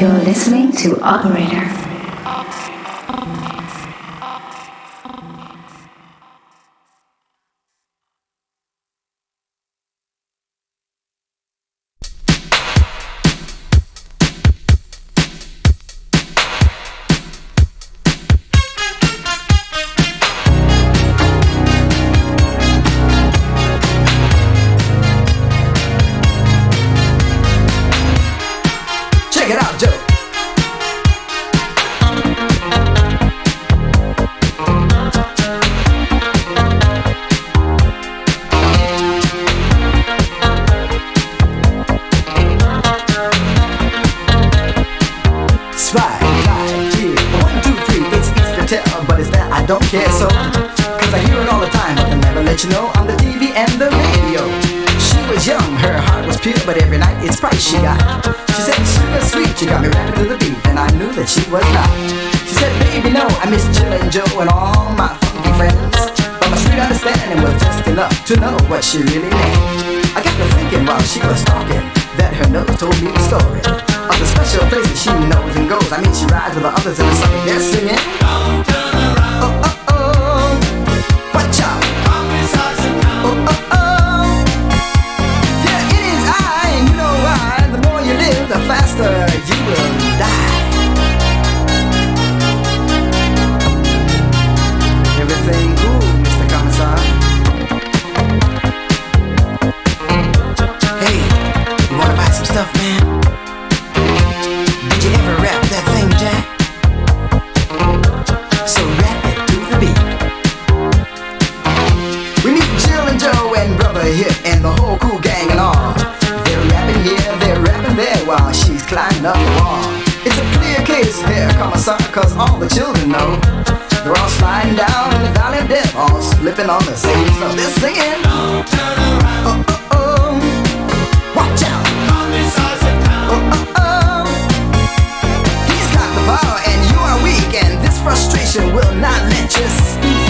You're listening to Operator. while she's climbing up the wall. It's a clear case here, Commissar, cause all the children know. They're all sliding down in the valley of death, all slipping on the same stuff. They're singing. Don't turn around. Oh, oh, oh. Watch out. Commissar's in town. Oh, oh, oh. He's got the power and you are weak, and this frustration will not let you speak.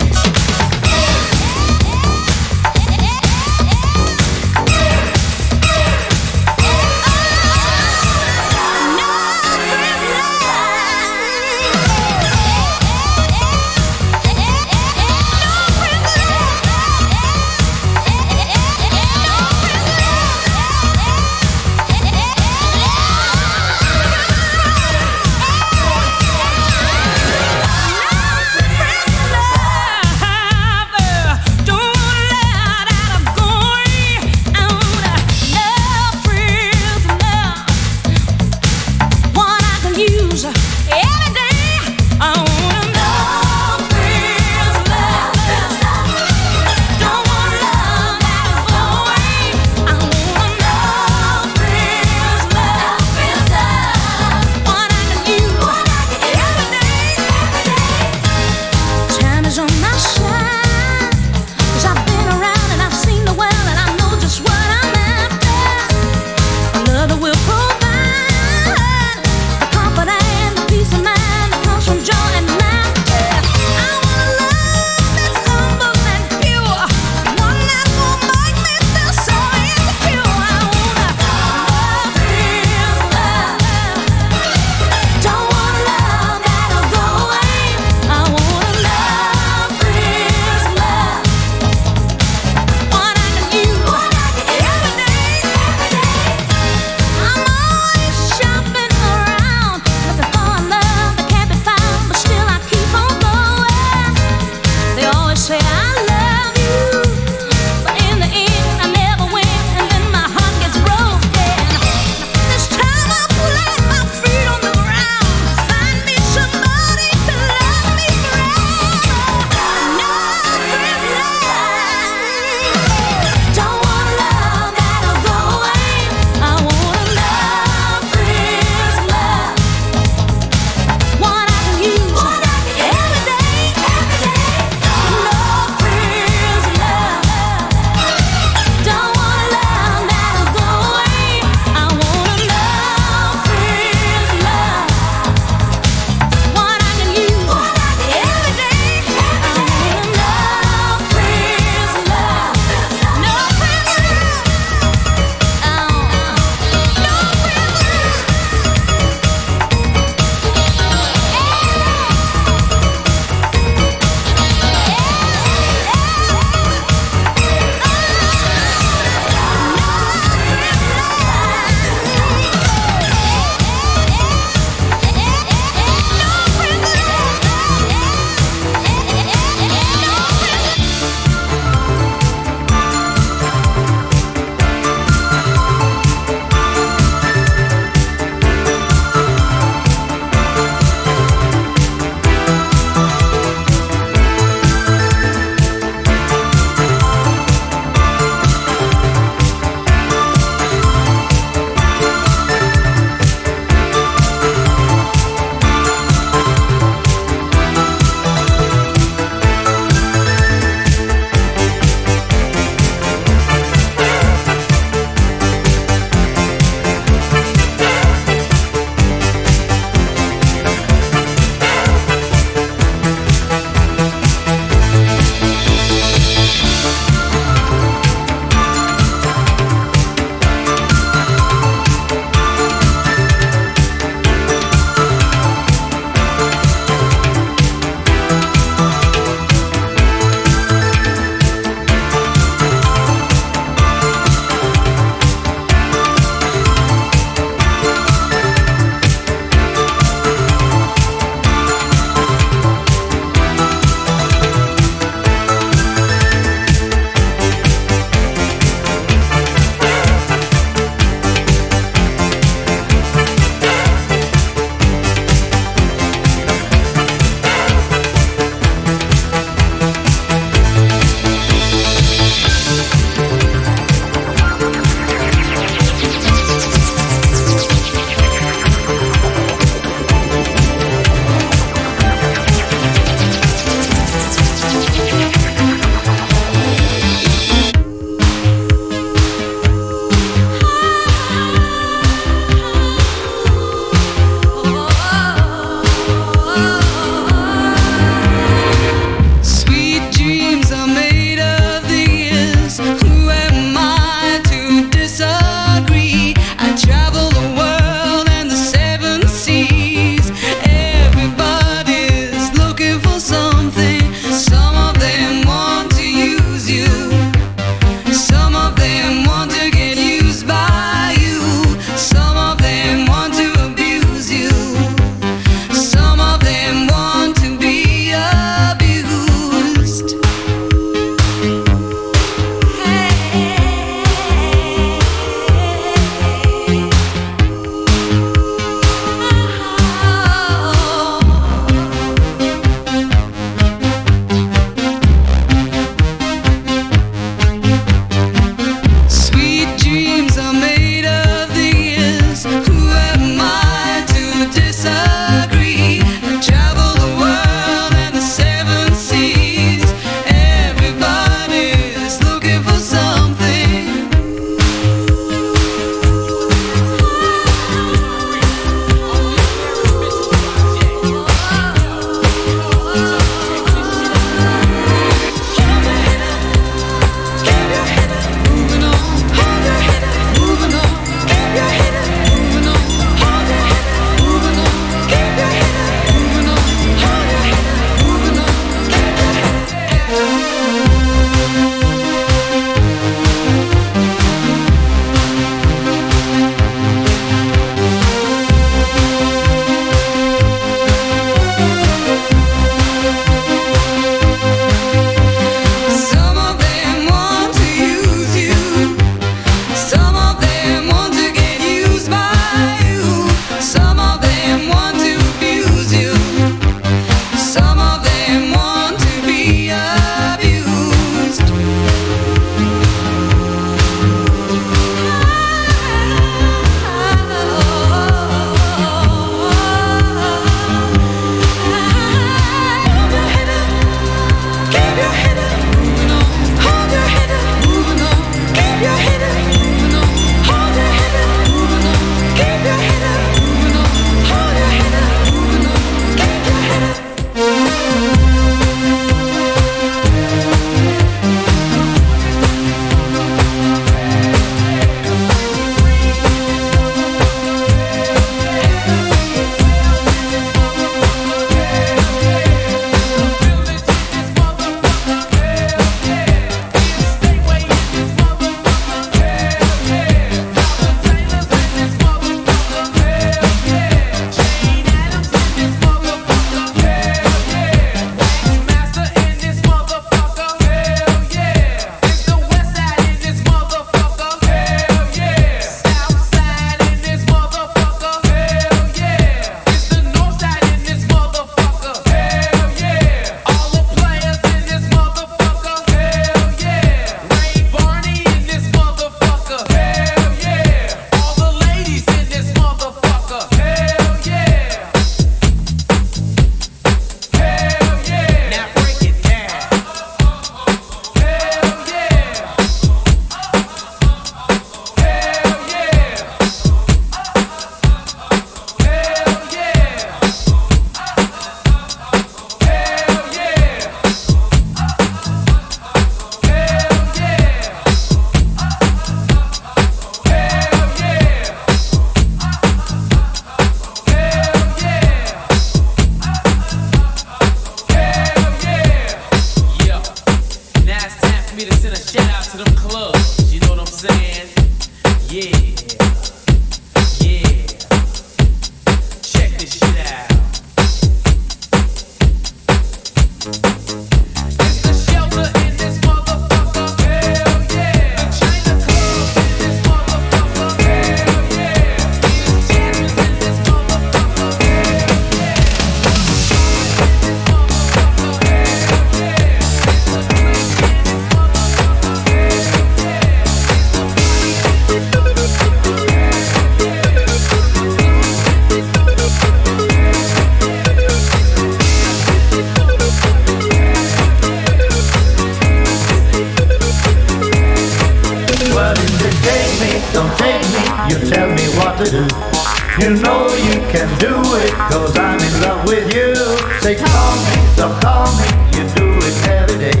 know you can do it, cause I'm in love with you. Say, call me, so call me, you do it every day.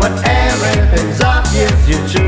Whatever everything's obvious, you choose.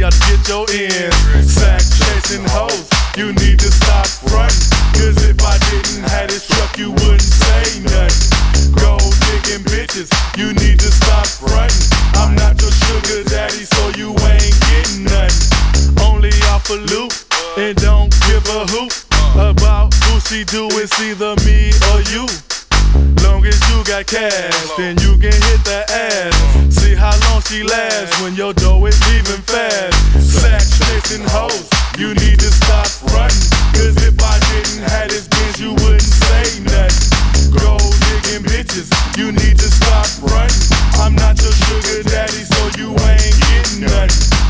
Only out get your ends. Sack chasing hoes, you need to stop fronting. Cause if I didn't have this truck, you wouldn't say nothing. Gold digging bitches, you need to stop fronting. I'm not your sugar daddy, so you ain't getting nothing. Only off a loop, and don't give a hoot about who she do. It's either me or you. Long as you got cash, then you can hit the ass. See how long she lasts when your dough is leaving fast. Sack chasing hoes, you need to stop running. Cause if I didn't have this bitch, you wouldn't say nothing. Gold digging bitches, you need to stop running. I'm not your sugar daddy, so you ain't getting nothing.